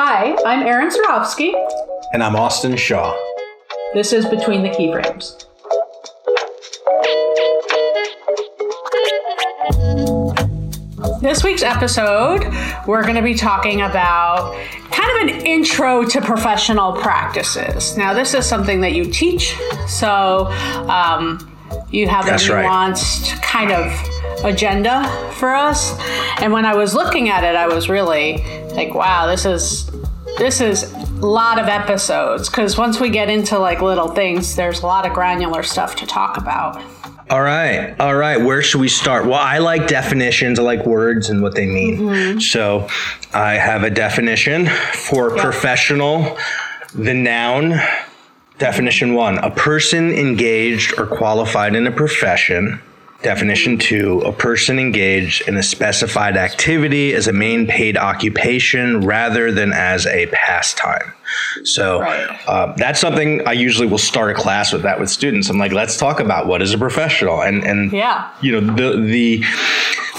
Hi, I'm Erin Sarofsky. And I'm Austin Shaw. This is Between the Keyframes. This week's episode, we're going to be talking about kind of an intro to professional practices. Now, this is something that you teach, so um, you have That's a right. nuanced kind of agenda for us. And when I was looking at it, I was really like, wow, this is this is a lot of episodes because once we get into like little things, there's a lot of granular stuff to talk about. All right. All right. Where should we start? Well, I like definitions. I like words and what they mean. Mm-hmm. So I have a definition for Yeah. professional. The noun, definition one, a person engaged or qualified in a profession. Definition two, a person engaged in a specified activity as a main paid occupation rather than as a pastime. So Right. uh, that's something I usually will start a class with that with students. I'm like, let's talk about what is a professional, and and Yeah. you know the the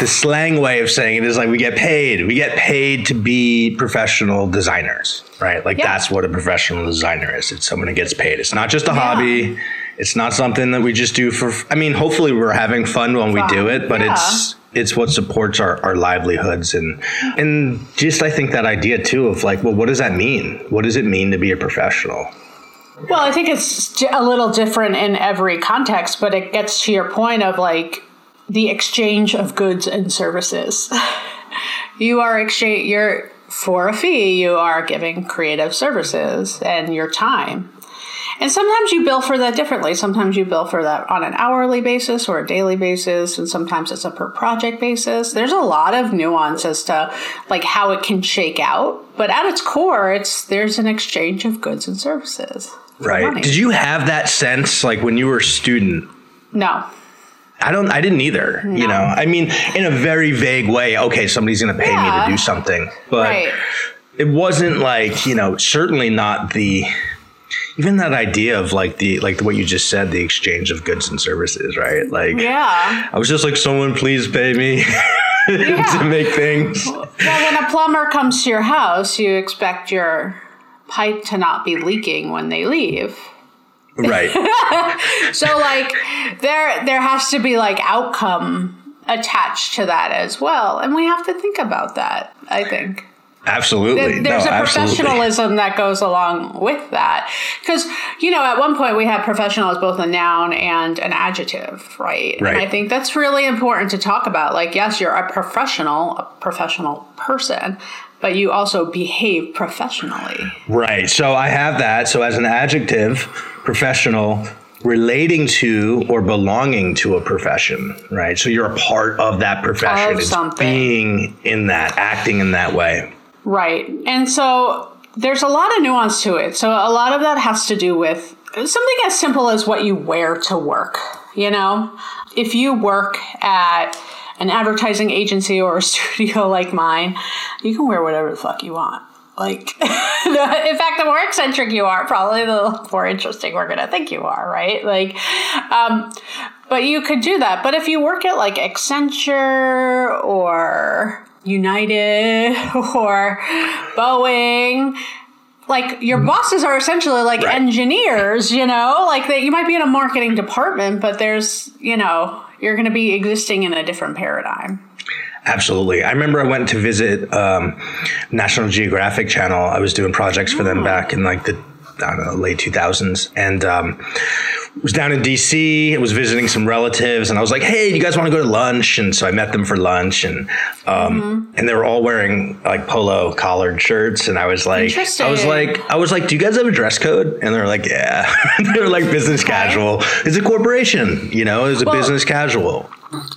the slang way of saying it is like we get paid. We get paid to be professional designers, right? Like Yeah. that's what a professional designer is. It's someone who gets paid. It's not just a hobby. It's not something that we just do for. I mean, hopefully we're having fun when we do it, but Yeah. it's it's what supports our, our livelihoods and and just I think that idea too of like, well, what does that mean? What does it mean to be a professional? Well, I think it's a little different in every context, but it gets to your point of like the exchange of goods and services. you are exchange you're for a fee, you are giving creative services and your time. And sometimes you bill for that differently. Sometimes you bill for that on an hourly basis or a daily basis, and sometimes it's a per project basis. There's a lot of nuance as to like how it can shake out, but at its core, it's there's an exchange of goods and services. Right. money. Did you have that sense like when you were a student? No. I don't I didn't either, you know. I mean, in a very vague way, okay, somebody's going to pay me to do something. But Right. it wasn't like, you know, certainly not the even that idea of like the like what you just said, the exchange of goods and services, right? Like Yeah. I was just like someone please pay me to make things. Well, when a plumber comes to your house, you expect your pipe to not be leaking when they leave. Right. So like there there has to be like outcome attached to that as well. And we have to think about that, I think. Absolutely. There's no, a absolutely. professionalism that goes along with that. Because, you know, at one point we had professional as both a noun and an adjective, right? And I think that's really important to talk about. Like, yes, you're a professional, a professional person, but you also behave professionally. Right. So I have that. So as an adjective, professional relating to or belonging to a profession, right? So you're a part of that profession. Of It's something. being in that, acting in that way. Right. And so there's a lot of nuance to it. So a lot of that has to do with something as simple as what you wear to work. You know, if you work at an advertising agency or a studio like mine, you can wear whatever the fuck you want. Like, in fact, the more eccentric you are, probably the more interesting we're gonna think you are, right? Like, um, but you could do that. But if you work at like Accenture or United or Boeing, like your bosses are essentially like Right. engineers, you know, like that you might be in a marketing department, but there's, you know, you're going to be existing in a different paradigm. Absolutely. I remember I went to visit um, National Geographic Channel. I was doing projects for them back in like the I don't know late 2000s, and um, was down in DC. I was visiting some relatives, and I was like, "Hey, you guys want to go to lunch?" And so I met them for lunch, and um, and they were all wearing like polo collared shirts, and I was like, I was like, I was like, "Do you guys have a dress code?" And they were like, "Yeah." they were like business casual. It's a corporation, you know. It's a Well- business casual.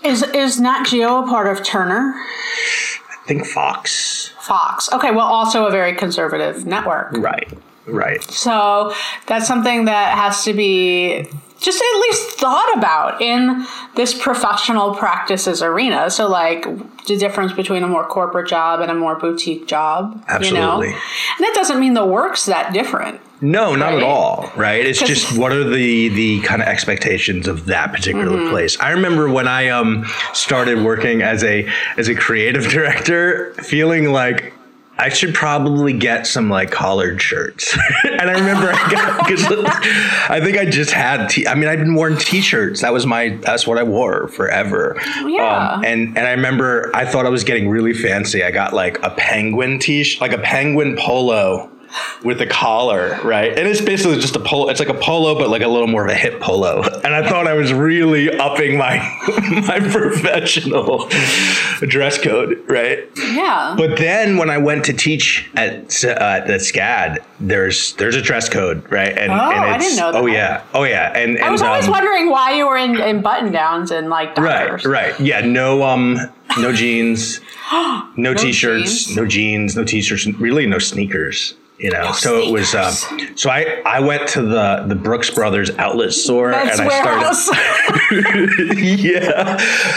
Is is Nat Geo a part of Turner? I think Fox. Fox. Okay, well, also a very conservative network. Right. Right. So that's something that has to be just at least thought about in this professional practices arena. So, like the difference between a more corporate job and a more boutique job. You know? Absolutely. And that doesn't mean the work's that different. No, not Right? at all. Right. It's just what are the the kind of expectations of that particular Mm-hmm. place. I remember when I um started working as a as a creative director, feeling like I should probably get some like collared shirts. and I remember I got because I think I just had. T- I mean, I'd been wearing t-shirts. That was my. That's what I wore forever. Yeah. Um, and and I remember I thought I was getting really fancy. I got like a penguin t-shirt, like a penguin polo with a collar, right? And it's basically just a polo. It's like a polo, but like a little more of a hip polo. And I thought I was really upping my my professional dress code, right? Yeah. But then when I went to teach at uh, at SCAD, there's there's a dress code, right? And, Oh, and I didn't know that. Oh yeah, oh yeah. And, and I was always um, wondering why you were in, in button downs and like Right, right. Yeah, no um no jeans, no, t-shirts, jeans. no jeans, no t-shirts, really no sneakers. You know, so it was. Um, so I I went to the the Brooks Brothers outlet store Men's and I started. yeah,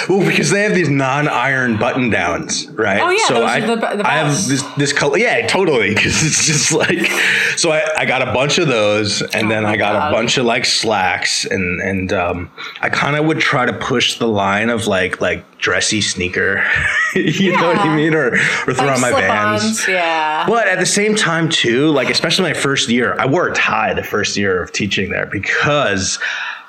well, because they have these non-iron button downs, right? Oh, yeah, so those I are the- the I have this this color. Yeah, totally. Because it's just like, so I, I got a bunch of those, and then Oh my I got God. a bunch of like slacks, and and um, I kind of would try to push the line of like like dressy sneaker, you know what I mean, or or throw on my slip-ons, Yeah. But at the same time, too, like especially my first year, I wore a tie the first year of teaching there because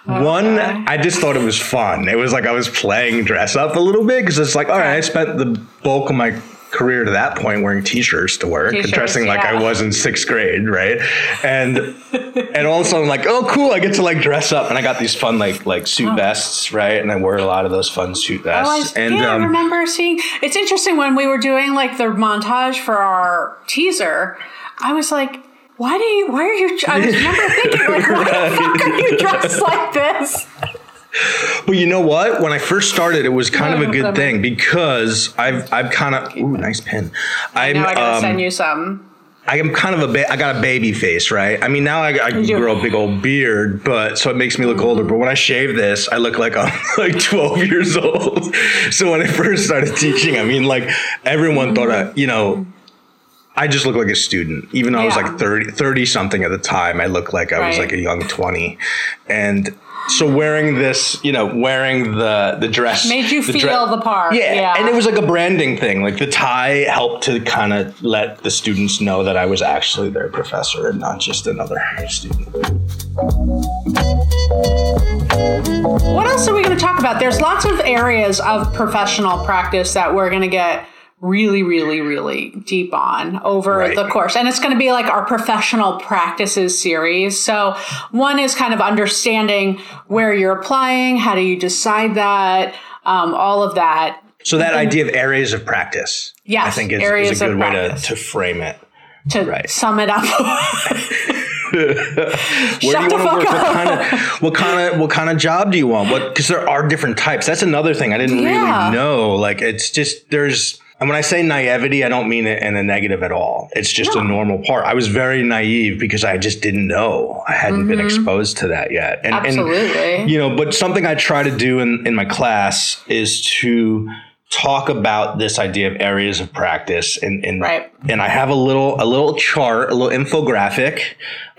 one, I just thought it was fun. It was like I was playing dress up a little bit because it's like, all right, I spent the bulk of my career to that point wearing t-shirts to work T-shirts, dressing like I was in sixth grade, right? And and all of a sudden, I'm like, oh, cool, I get to like dress up, and I got these fun like like suit vests, right? And I wore a lot of those fun suit Oh, I, vests. and yeah, I um, remember seeing. It's interesting when we were doing like the montage for our teaser. I was like, "Why do you? Why are you?" I was remember thinking, like, "Why the fuck are you dressed like this?" But you know what? When I first started, it was kind of a good thing because I've I've kind of ooh nice pin. I'm Now I gotta um, send you some. I am kind of a ba- I got a baby face, right? I mean now I, I grow a big old beard, but so it makes me look older. But when I shave this, I look like I'm like 12 years old. So when I first started teaching, I mean like everyone thought I, you know. I just look like a student, even though I was like 30, 30 something at the time. I looked like I was Right. like a young 20. And so wearing this, you know, wearing the the dress Made you the feel the part, Yeah, yeah. and it was like a branding thing. Like the tie helped to kind of let the students know that I was actually their professor and not just another student. What else are we going to talk about? There's lots of areas of professional practice that we're going to get really, really, really deep on over Right. the course. And it's going to be like our professional practices series. So, one is kind of understanding where you're applying, how do you decide that, um, all of that. So that idea of areas of practice, Yes, I think is, areas is a good way to, to frame it. To Right. sum it up, Where Shut do you want to work? up. What kind of what kind of what kind of job do you want? What because there are different types. That's another thing I didn't Yeah. really know. Like it's just there's and when I say naivety, I don't mean it in a negative at all. It's just a normal part. I was very naive because I just didn't know. I hadn't been exposed to that yet. And, Mm-hmm. Absolutely. And, you know, but something I try to do in, in my class is to talk about this idea of areas of practice and, and Right. and I have a little a little chart, a little infographic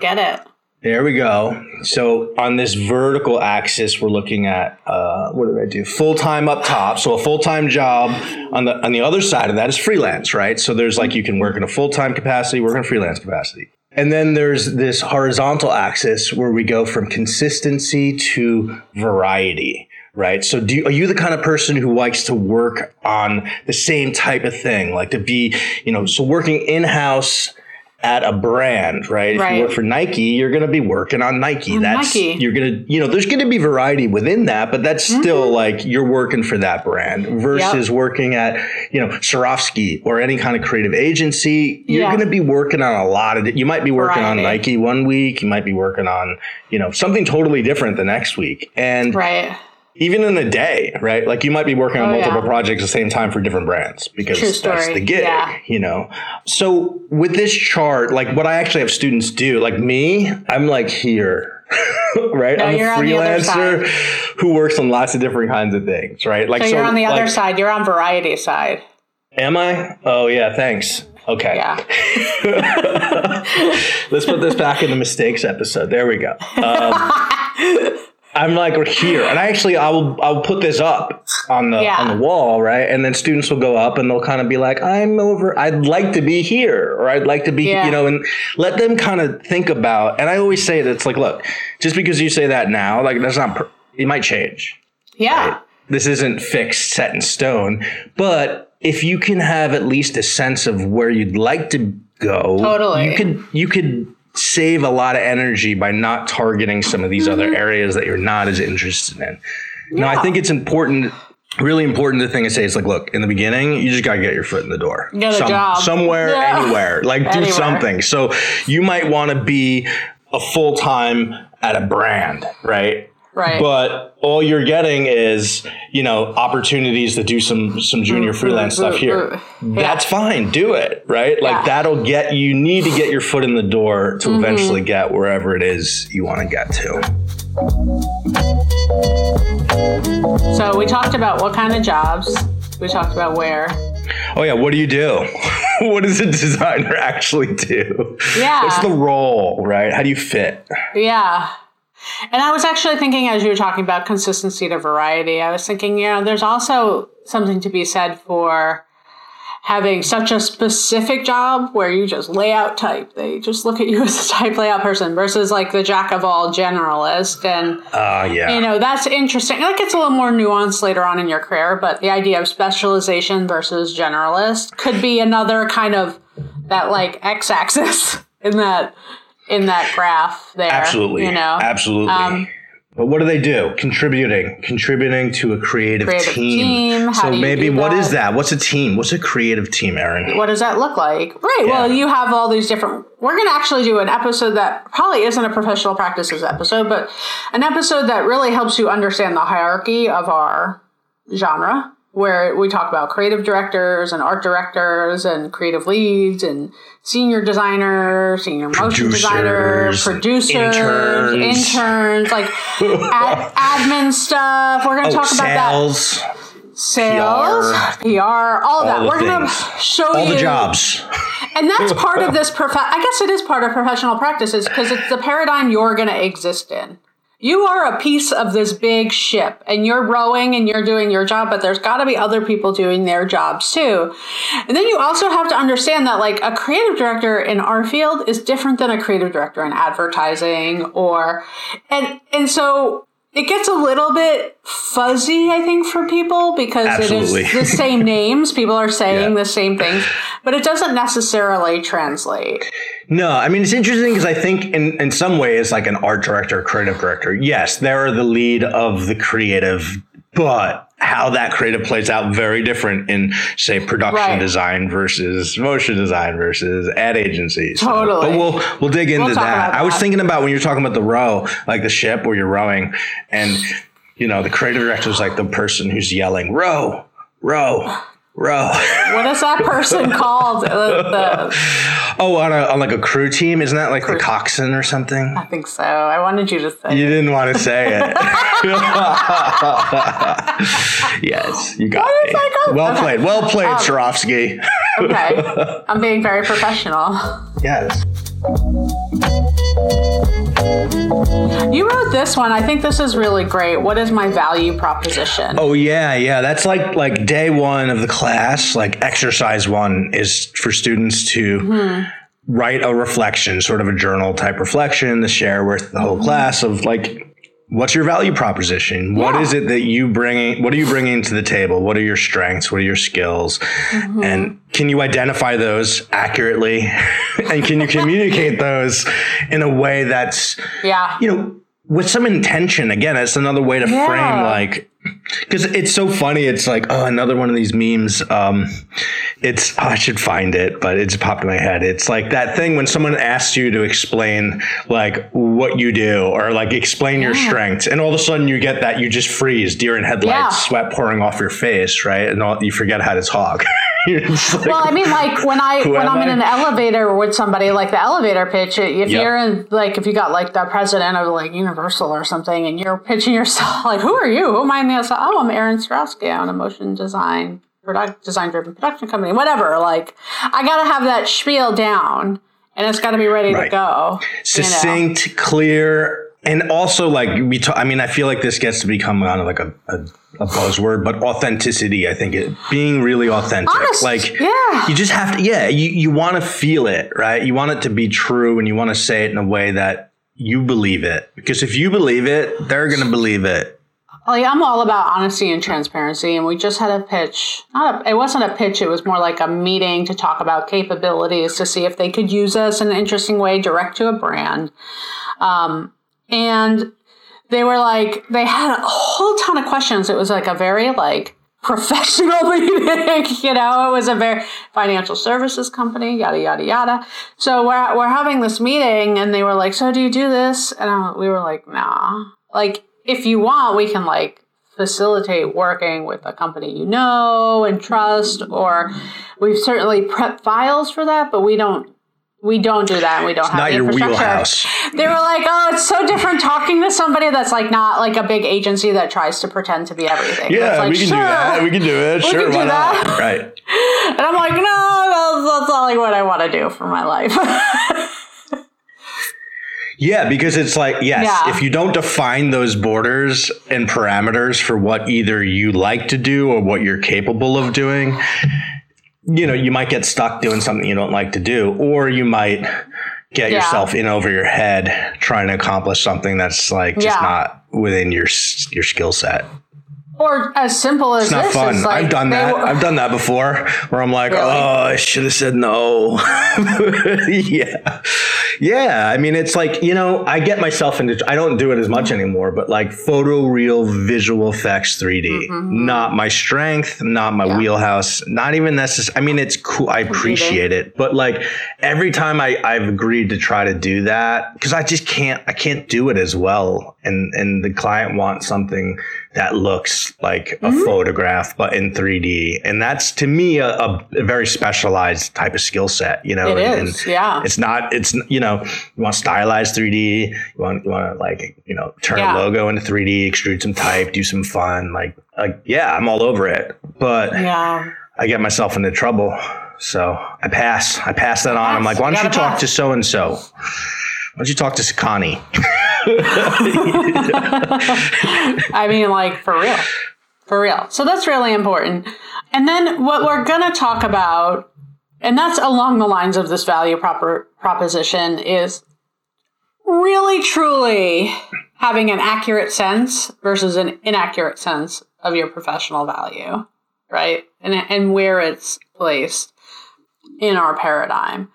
get it. There we go. So on this vertical axis, we're looking at uh, what did I do? Full time up top. So a full time job. On the on the other side of that is freelance, right? So there's like you can work in a full time capacity, work in freelance capacity. And then there's this horizontal axis where we go from consistency to variety, right? So do you, are you the kind of person who likes to work on the same type of thing, like to be, you know, so working in house at a brand, right? If you work for Nike, you're going to be working on Nike. On that's Nike. you're going to, you know, there's going to be variety within that, but that's Mm-hmm. still like you're working for that brand versus working at, you know, Sarofsky or any kind of creative agency. You're Yeah. going to be working on a lot of. You might be working on Nike one week. You might be working on, you know, something totally different the next week, and Right. Even in a day, right? Like you might be working on Oh, multiple yeah. projects at the same time for different brands because that's the gig, Yeah. you know? So with this chart, like what I actually have students do, like me, I'm like here. right? No, I'm a you're on the other freelancer who works on lots of different kinds of things, right? Like So, you're on the other like, side. You're on variety side. Am I? Oh yeah, thanks. Okay. Yeah. Let's put this back in the mistakes episode. There we go. Um, I'm like we're here, and I actually I will I'll put this up on the Yeah. on the wall, right? And then students will go up and they'll kind of be like, "I'm over. I'd like to be here, or I'd like to be, Yeah. you know." And let them kind of think about. And I always say that it's like, look, just because you say that now, like that's not. Per- it might change. Yeah. This isn't fixed, set in stone. But if you can have at least a sense of where you'd like to go, Totally. you could you could save a lot of energy by not targeting some of these Mm-hmm. other areas that you're not as interested in. Now, I think it's important, really important The thing to say is like, look, in the beginning, you just gotta get your foot in the door, Get a job. somewhere, Yeah. anywhere, like do something. So you might want to be a full time at a brand, right? Right. But all you're getting is, you know, opportunities to do some some junior mm-hmm. freelance stuff mm-hmm. here. Mm-hmm. That's fine. Do it, right? Like Yeah. that'll get you need to get your foot in the door to eventually get wherever it is you want to get to. So we talked about what kind of jobs. We talked about where. Oh yeah, what do you do? what does a designer actually do? Yeah. What's the role, right? How do you fit? Yeah. And I was actually thinking as you were talking about consistency to variety, I was thinking, you know, there's also something to be said for having such a specific job where you just layout type. They just look at you as a type layout person versus like the jack of all generalist. And, Uh yeah. you know, that's interesting. That gets a little more nuanced later on in your career, but the idea of specialization versus generalist could be another kind of that like x axis in that in that graph there. Absolutely. You know? Absolutely. Um, but what do they do? Contributing, contributing to a creative, Creative team. team, So maybe what is that? that? What's a team? What's a creative team, Erin? what does that look like? Right. Well, you have all these different. We're going to actually do an episode that probably isn't a professional practices episode, but an episode that really helps you understand the hierarchy of our genre, where we talk about creative directors and art directors and creative leads and senior designers, senior motion designers, Producers, interns. interns, like ad, admin stuff. We're going to Oh, talk about that. sales, Sales, PR, all of that. We're going to show all you the jobs. and that's part of this prof- i guess it is part of professional practices because it's the paradigm you're going to exist in you are a piece of this big ship and you're rowing and you're doing your job but there's got to be other people doing their jobs too. And then you also have to understand that like a creative director in our field is different than a creative director in advertising or and and so it gets a little bit fuzzy, I think, for people because Absolutely. it is the same names. People are saying Yeah. the same things, but it doesn't necessarily translate. No, I mean it's interesting because I think in in some ways, like an art director, creative director, yes, they're the lead of the creative, but how that creative plays out very different in say production Right. design versus motion design versus ad agencies. So- Totally. but we'll we'll dig into We'll that. I was that. thinking about when you're talking about the row, like the ship where you're rowing, and you know the creative director is like the person who's yelling row, row, row. What is that person called? Uh, the, oh, on, a, on like a crew team, isn't that like the coxswain or something? I think so. I wanted you to say. You didn't want to say it. yes, you got What that? Well Okay. played. Well played, Um, Sarofsky. Okay, I'm being very professional. yes. You wrote this one. I think this is really great. What is my value proposition? Oh yeah, yeah. That's like like day one of the class. Like exercise one is for students to Mm-hmm. write a reflection, sort of a journal type reflection to share with the whole Mm-hmm. class of like. What's your value proposition? What Yeah. is it that you bring? What are you bringing to the table? What are your strengths? What are your skills? Mm-hmm. And can you identify those accurately? and can you communicate those in a way that's Yeah. you know, with some intention. Again, it's another way to Yeah. frame like because it's so funny. It's like, oh, another one of these memes. Um, it's oh, I should find it, but it just popped in my head. It's like that thing when someone asks you to explain like what you do or like explain your strengths, and all of a sudden you get that you just freeze, deer in headlights, Yeah. sweat pouring off your face, right? And all, you forget how to talk. Like, Well, I mean, like when I when I'm in an elevator with somebody, like the elevator pitch. If Yep. you're in, like, if you got like the president of like Universal or something, and you're pitching yourself, like, who are you? Who am I? They'll say, oh, I'm Erin Sarofsky. I own a motion design product design driven production company. Whatever. Like, I gotta have that spiel down, and it's got to be ready to Right. go. you know? succinct, clear, and also like we talk, I mean, I feel like this gets to become kind of like a, a, a buzzword, but authenticity, I think it being really authentic. Honest, like yeah. you just have to yeah, you, you want to feel it, right? You want it to be true and you want to say it in a way that you believe it. Because if you believe it, they're gonna believe it. Like I'm all about honesty and transparency, and we just had a pitch. Not a, it wasn't a pitch; it was more like a meeting to talk about capabilities to see if they could use us in an interesting way, direct to a brand. Um, and they were like, they had a whole ton of questions. It was like a very like professional meeting. you know, it was a very financial services company, yada yada yada. So we're we're having this meeting, and they were like, "So do you do this?" And I, we were like, "Nah." Like if you want, we can like facilitate working with a company you know and trust, or we've certainly prep files for that, but we don't we don't do that and we don't It's have not the your infrastructure. wheelhouse. They were like, oh, it's so different talking to somebody that's like not like a big agency that tries to pretend to be everything. Yeah, like, we can "Sure." do that. We can do it. We sure, can do why that. not? Right. And I'm like, no, that's, that's not like what I want to do for my life. Yeah, because it's like, yes, Yeah. if you don't define those borders and parameters for what either you like to do or what you're capable of doing, you know, you might get stuck doing something you don't like to do, or you might get Yeah. yourself in over your head trying to accomplish something that's like just Yeah. not within your your skill set. Or as simple as It's not this. fun. Like I've done that. were- I've done that before where I'm like, Really? oh, I should have said no. yeah. Yeah. I mean, it's like, you know, I get myself into, I don't do it as much anymore, but like photo real visual effects 3D, not my strength, not my Mm-hmm. Yeah. wheelhouse, not even necessary. I mean, it's cool. I appreciate it. But like every time I, I've agreed to try to do that, because I just can't, I can't do it as well. And, and the client wants something that looks like a Mm-hmm. photograph but in 3D, and that's to me a, a, very specialized type of skill set. You know, It and, is, yeah. It's not. It's you know, you want stylized 3D. You want you want to like you know turn Yeah. a logo into 3D, extrude some type, do some fun. Like like yeah, I'm all over it, but yeah. I get myself into trouble. So I pass. I pass that on. I'm like, why don't you Gotta talk pass. to so and so? Why don't you talk to Sakani? I mean, like for real, for real. So that's really important. And then what we're going to talk about, and that's along the lines of this value proper proposition, is really truly having an accurate sense versus an inaccurate sense of your professional value, right? And and where it's placed in our paradigm.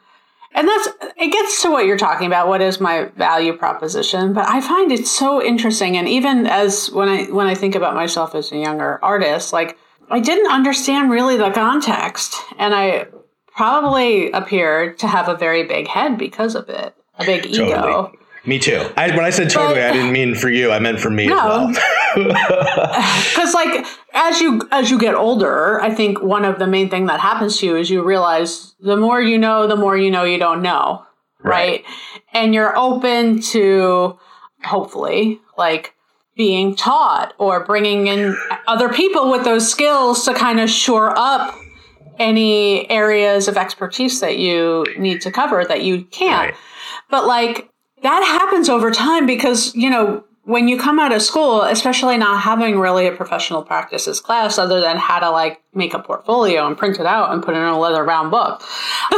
And that's it gets to what you're talking about. What is my value proposition? But I find it so interesting. And even as when I when I think about myself as a younger artist, like I didn't understand really the context, and I probably appeared to have a very big head because of it, a big ego. Me too. I, when I said totally, But- I didn't mean for you. I meant for me No. as well. because like as you as you get older i think one of the main thing that happens to you is you realize the more you know the more you know you don't know right, Right. and you're open to hopefully like being taught or bringing in other people with those skills to kind of shore up any areas of expertise that you need to cover that you can't Right. but like that happens over time because, you know, when you come out of school, especially not having really a professional practices class other than how to like make a portfolio and print it out and put it in a leather bound book.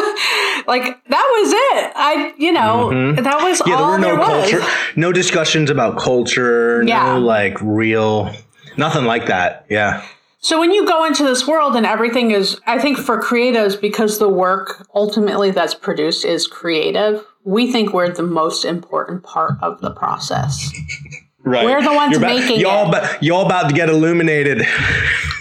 like that was it. I, you know, that was Mm-hmm. Yeah, there all were no there was. culture, no discussions about culture, Yeah. no like real, nothing like that. Yeah. So when you go into this world and everything is, I think for creatives, because the work ultimately that's produced is creative, we think we're the most important part of the process. Right. We're the ones about, making y'all it. Y'all about to get illuminated.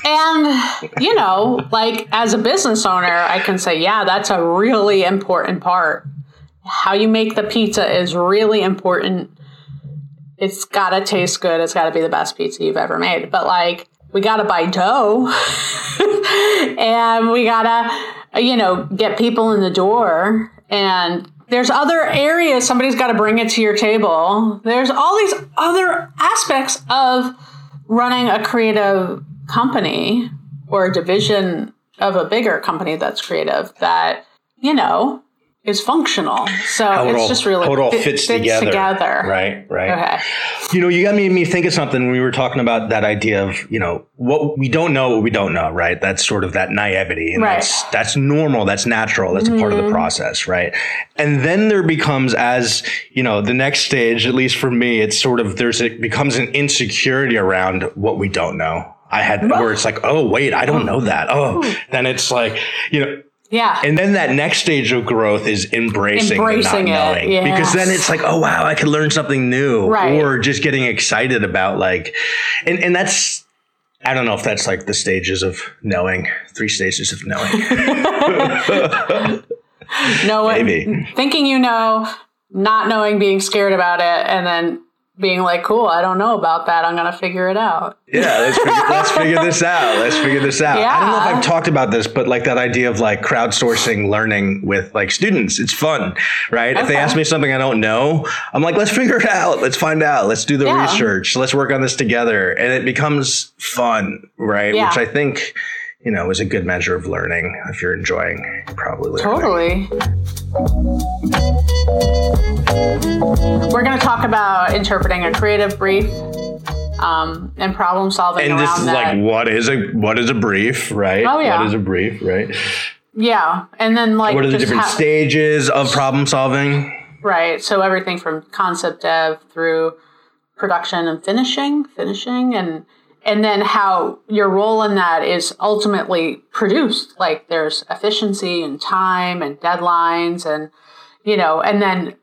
And, you know, like as a business owner, I can say, yeah, that's a really important part. How you make the pizza is really important. It's got to taste good. It's got to be the best pizza you've ever made. But, like, we got to buy dough and we got to, you know, get people in the door. And there's other areas somebody's got to bring it to your table. There's all these other aspects of running a creative company or a division of a bigger company that's creative that, you know, is functional. So How it it's all, just really how it all fit- fits, together. together. Right, right. Okay. You know, you got me, me think of something when we were talking about that idea of, you know, what we don't know, what we don't know, right? That's sort of that naivety. And Right. that's that's normal, that's natural, that's a part of the mm-hmm. process, right? And then there becomes as, you know, the next stage, at least for me, it's sort of there's it becomes an insecurity around what we don't know. I had where it's like, oh wait, I don't oh. know that. Oh, then it's like, you know, Yeah. and then that next stage of growth is embracing, Embracing not knowing. Because then it's like, oh wow, I could learn something new. Right. Or just getting excited about like and, and that's I don't know if that's like the stages of knowing, three stages of knowing. know it, Maybe. thinking you know, not knowing, being scared about it, and then being like, "Cool, I don't know about that. I'm gonna figure it out." yeah, let's figure, let's figure this out. Let's figure this out. Yeah. I don't know if I've talked about this, but like that idea of like crowdsourcing learning with like students, it's fun, right? If they ask me something I don't know, I'm like, let's figure it out. Let's find out. Let's do the Yeah. research. Let's work on this together. And it becomes fun, right? Yeah. Which I think, you know, is a good measure of learning. If you're enjoying, probably learning. Totally. We're going to talk about interpreting a creative brief um, and problem solving And this is that. like what is a what is a brief, right? Oh, yeah. What is a brief, right? yeah, and then like What are the different ha- stages of problem solving? Right. So everything from concept dev through production and finishing, finishing and and then how your role in that is ultimately produced. Like there's efficiency and time and deadlines and you know, and then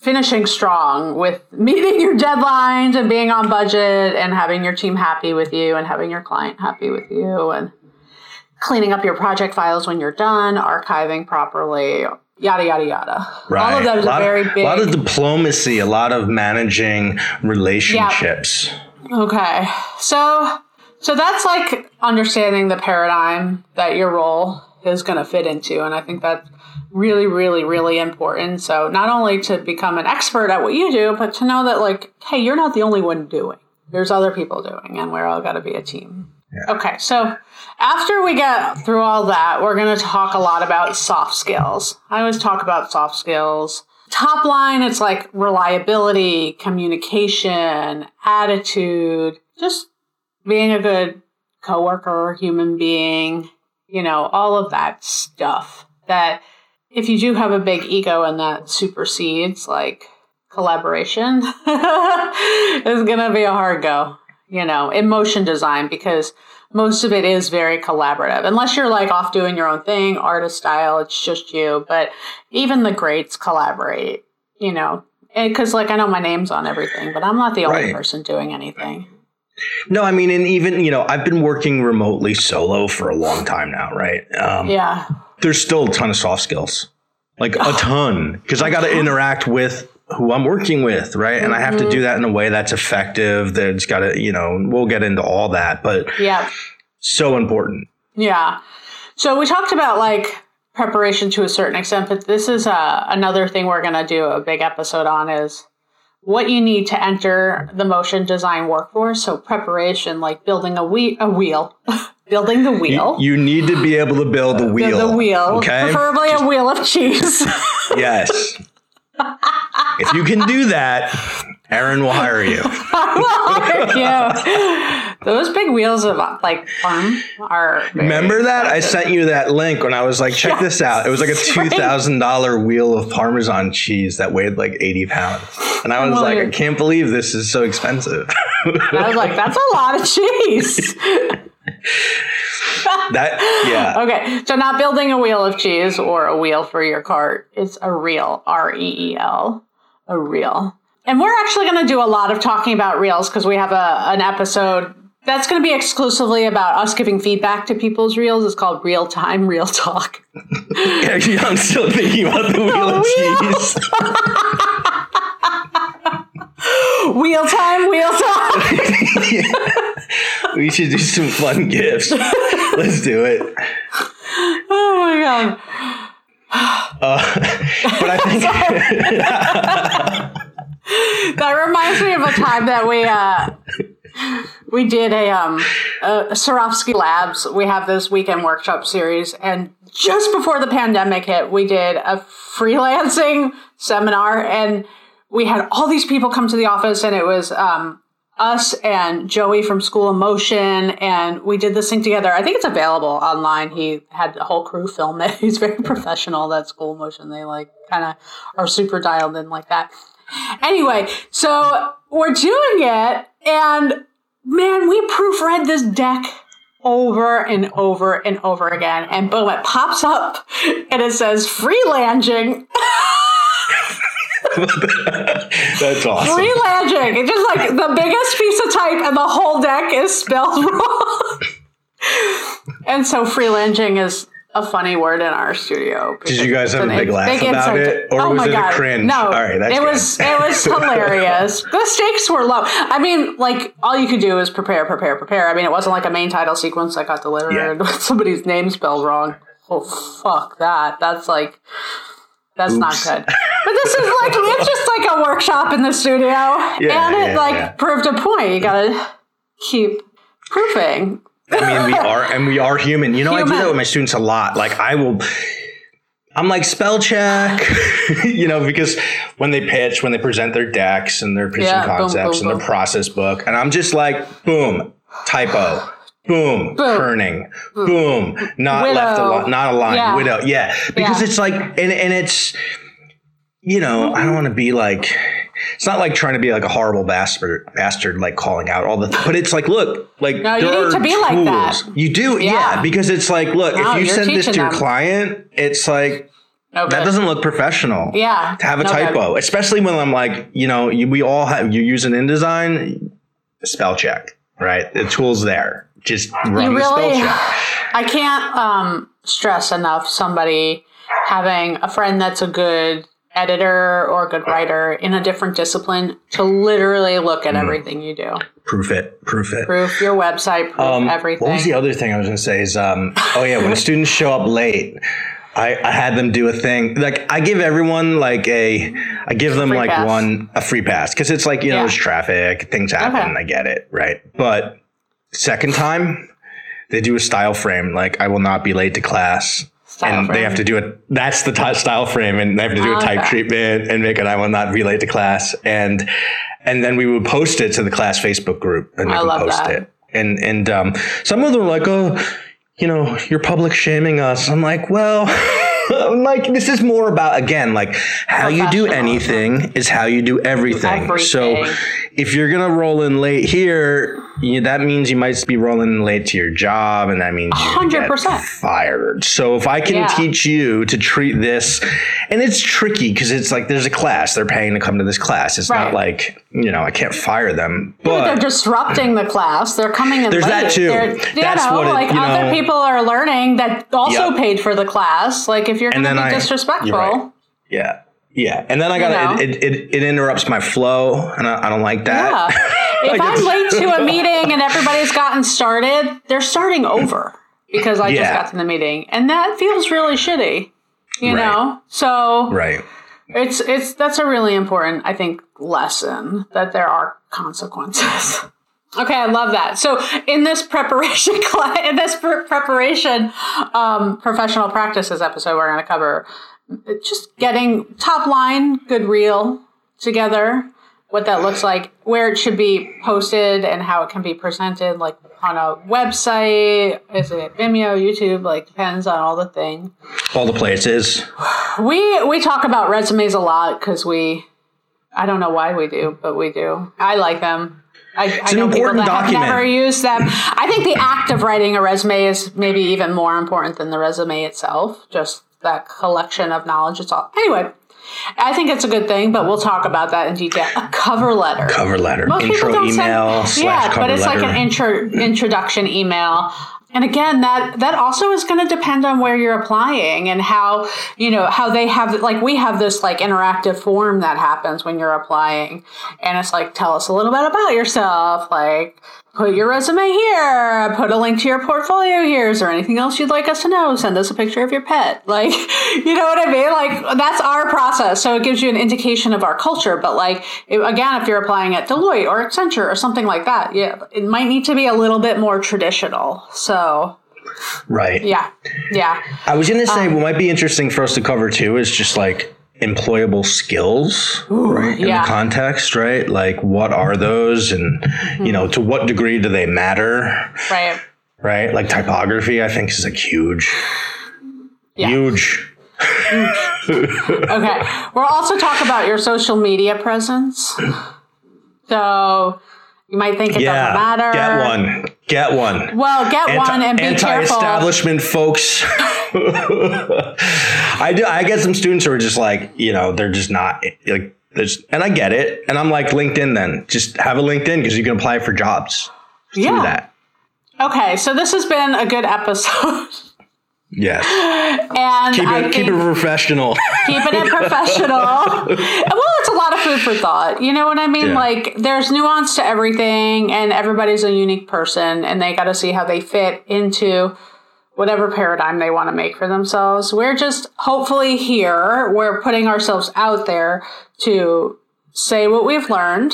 finishing strong with meeting your deadlines and being on budget and having your team happy with you and having your client happy with you and cleaning up your project files when you're done, archiving properly, yada yada yada. Right. All of that is a lot, a very big a lot of diplomacy, a lot of managing relationships. Okay. So so that's like understanding the paradigm that your role is going to fit into and I think that's really really really important. So not only to become an expert at what you do, but to know that like hey, you're not the only one doing. There's other people doing and we're all got to be a team. Okay. So after we get through all that, we're going to talk a lot about soft skills. I always talk about soft skills top line it's like reliability communication attitude just being a good coworker human being you know all of that stuff that if you do have a big ego and that supersedes like collaboration is gonna be a hard go you know in motion design because most of it is very collaborative. Unless you're like off doing your own thing artist style it's just you. But even the greats collaborate you know? Because like i know my name's on everything but i'm not the only Right. person doing anything. No, I mean, and even you know, I've been working remotely solo for a long time now, right? Um, yeah. There's still a ton of soft skills, like a ton, because I got to interact with who I'm working with, right? And I have to do that in a way that's effective. That's got to, you know, we'll get into all that, but yeah so important. Yeah. So we talked about like preparation to a certain extent, but this is uh, another thing we're going to do a big episode on is what you need to enter the motion design workforce. So preparation, like building a, we- a wheel, building the wheel. You need to be able to build the wheel. Build the wheel, Okay. preferably a wheel of cheese. Yes. if you can do that, Erin will hire you. yeah, those big wheels of like farm are. Remember that? I sent you that link when I was like, check this out. It was like a two thousand dollar wheel of Parmesan cheese that weighed like eighty pounds, and I was Well, like, I can't believe this is so expensive. I was like, that's a lot of cheese. that yeah. Okay, so not building a wheel of cheese or a wheel for your cart. It's a real R E E L, a reel. And we're actually going to do a lot of talking about reels because we have a, an episode that's going to be exclusively about us giving feedback to people's reels. It's called Real Time, Real Talk. Actually, I'm still thinking about the wheel of cheese. Wheel Time, Wheel Talk. we should do some fun gifts. Let's do it. oh my God. Uh, but I think That reminds me of a time that we uh we did a um a Sarofsky Labs. We have this weekend workshop series, and just before the pandemic hit, we did a freelancing seminar and we had all these people come to the office and it was um, us and Joey from School of Motion, and we did this thing together. I think it's available online. He had the whole crew film it. He's very professional. That School of Motion, they like kind of are super dialed in like that. Anyway, so we're doing it, and man, we proofread this deck over and over and over again, and boom, it pops up, and it says freelancing. That's awesome. Freelancing. It's just like the biggest piece of type, and the whole deck is spelled wrong. and so freelancing is a funny word in our studio. Did you guys have a big laugh about it, or oh was it God. a cringe? No, All right, that's it good. was it was hilarious. the stakes were low. I mean, like all you could do is prepare, prepare, prepare. I mean, it wasn't like a main title sequence that got delivered Yeah. with somebody's name spelled wrong. Oh fuck that! That's like that's not good. But this is like it's just like a workshop in the studio, and it yeah, like yeah. proved a point. You gotta keep proofing. I mean, we are, and we are human. You know, I do that with my students a lot. Like, I will, I'm like spell check, you know, because when they pitch, when they present their decks and their pitching Yeah, boom, concepts boom, and boom. their process book, and I'm just like, boom, typo. Boom, kerning, boom, not Widow. left, al- not aligned, Yeah. widow, yeah, because Yeah. it's like, and and it's, you know, I don't want to be like, it's not like trying to be like a horrible bastard, bastard, like calling out all the, but it's like, look, like No, you need to be like that. tools. You do, yeah. Yeah. because it's like, look, No, if you send this to your them. client, it's like Okay. that doesn't look professional. Yeah, to have a no good. typo, especially when I'm like, you know, you, we all have you use an InDesign spell check, right? The tool's there. Just run You the spell really, check. I can't um, stress enough somebody having a friend that's a good editor or a good writer in a different discipline to literally look Mm. at everything you do. Proof it. Proof it. Proof your website, proof Um, everything. What was the other thing I was going to say? Is um, oh yeah, when students show up late, I, I had them do a thing. Like I give everyone like a, I give them Free like pass. one a free pass because it's like you know Yeah. there's traffic, things happen. Okay. I get it, right? But second time, they do a style frame. Like I will not be late to class. Style and they have to do it. That's the t- style frame, and they have to do a type Okay. treatment and make it. I will not be late to class, and and then we would post it to the class Facebook group, and we I would post that. it and and um, some of them were like, oh, you know, you're public shaming us. I'm like, well, I'm like this is more about again, like how you do anything is how you do everything. So if you're gonna roll in late here, you, that means you might be rolling late to your job, and that means get 100%. fired. So if I can Yeah. teach you to treat this, and it's tricky because it's like there's a class they're paying to come to this class. It's not like you know I can't fire them, But they're disrupting the class. They're coming in There's late. that too. They're, you That's know, what it- like you other people are learning that also Yep. paid for the class. Like if you're going to be I- disrespectful, right. yeah. Yeah, and then I got know? to it, it, it interrupts my flow, and I, I don't like that. Yeah. If I'm late to a meeting and everybody's gotten started, they're starting over because I just got to the meeting, and that feels really shitty. You Right. know, so right. it's it's that's a really important, I think, lesson that there are consequences. Okay, I love that. So, in this preparation class, in this pre- preparation um, professional practices episode, we're going to cover just getting top line, good reel together, what that looks like, where it should be posted, and how it can be presented, like on a website. Is it Vimeo, YouTube? Like depends on all the things. All the places. We we talk about resumes a lot because we, I don't know why we do, but we do. I like them. I, I an know people important that have document. never used them. I think the act of writing a resume is maybe even more important than the resume itself. Just that collection of knowledge. It's all anyway. I think it's a good thing, but we'll talk about that in detail. A cover letter. Cover letter, Most intro email send, yeah, but it's letter. like an intro introduction email. And again, that that also is going to depend on where you're applying and how you know how they have like we have this like interactive form that happens when you're applying, and it's like tell us a little bit about yourself, like put your resume here, put a link to your portfolio here. Is there anything else you'd like us to know? Send us a picture of your pet. Like, you know what I mean? Like, that's our process. So it gives you an indication of our culture. But, like, it, again, if you're applying at Deloitte or Accenture or something like that, yeah, it might need to be a little bit more traditional. So, Right. Yeah. Yeah. I was going to say Um, what might be interesting for us to cover too is just like employable skills, right? In yeah. the context, right? Like what are those and, you mm-hmm. know, to what degree do they matter, Right. right? Like typography, I think is like huge. Yeah. Huge. Okay. We'll also talk about your social media presence. So you might think it Yeah. doesn't matter. Get one. Get one. Well, get one and be careful. anti-establishment folks. I do. I get some students who are just like, you know, they're just not like. There's, and I get it. And I'm like, LinkedIn. Then just have a LinkedIn because you can apply for jobs through Yeah. that. Okay, so this has been a good episode. Yes. And Keep it. Keep it professional. keeping it professional. well, it's a lot of food for thought. You know what I mean? Yeah. Like, there's nuance to everything, and everybody's a unique person, and they got to see how they fit into whatever paradigm they want to make for themselves. We're just hopefully here, we're putting ourselves out there to say what we've learned.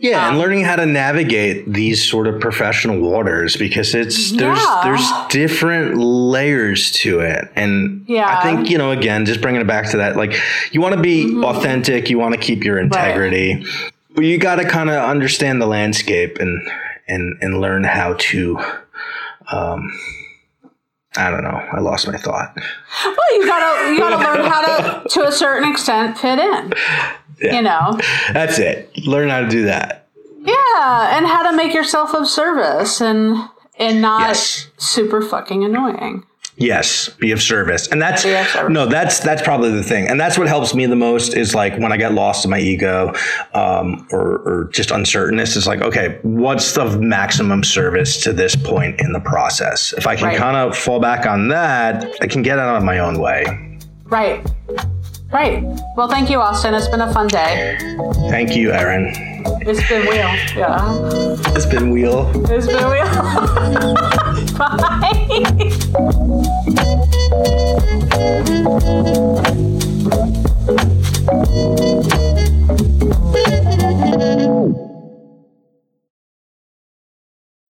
Yeah, Um, and learning how to navigate these sort of professional waters because it's there's Yeah. there's different layers to it. And Yeah. I think, you know, again, just bringing it back to that, like you want to be Mm-hmm. authentic, you want to keep your integrity, but you got to kind of understand the landscape and and and learn how to um I don't know. I lost my thought. Well, you gotta you gotta learn how to, to a certain extent, fit in. You know, That's it. Learn how to do that. yeah, and how to make yourself of service and and not Yes. super fucking annoying. Yes, be of service. And that's service. no, that's that's probably the thing. And that's what helps me the most is like when I get lost in my ego um, or, or just uncertainness is like, okay, what's the maximum service to this point in the process? If I can Right. kind of fall back on that, I can get out of my own way. Right. Right. Well, thank you, Austin. It's been a fun day. Thank you, Erin. It's been real. Yeah. It's been wheel. It's been real. Bye. Thank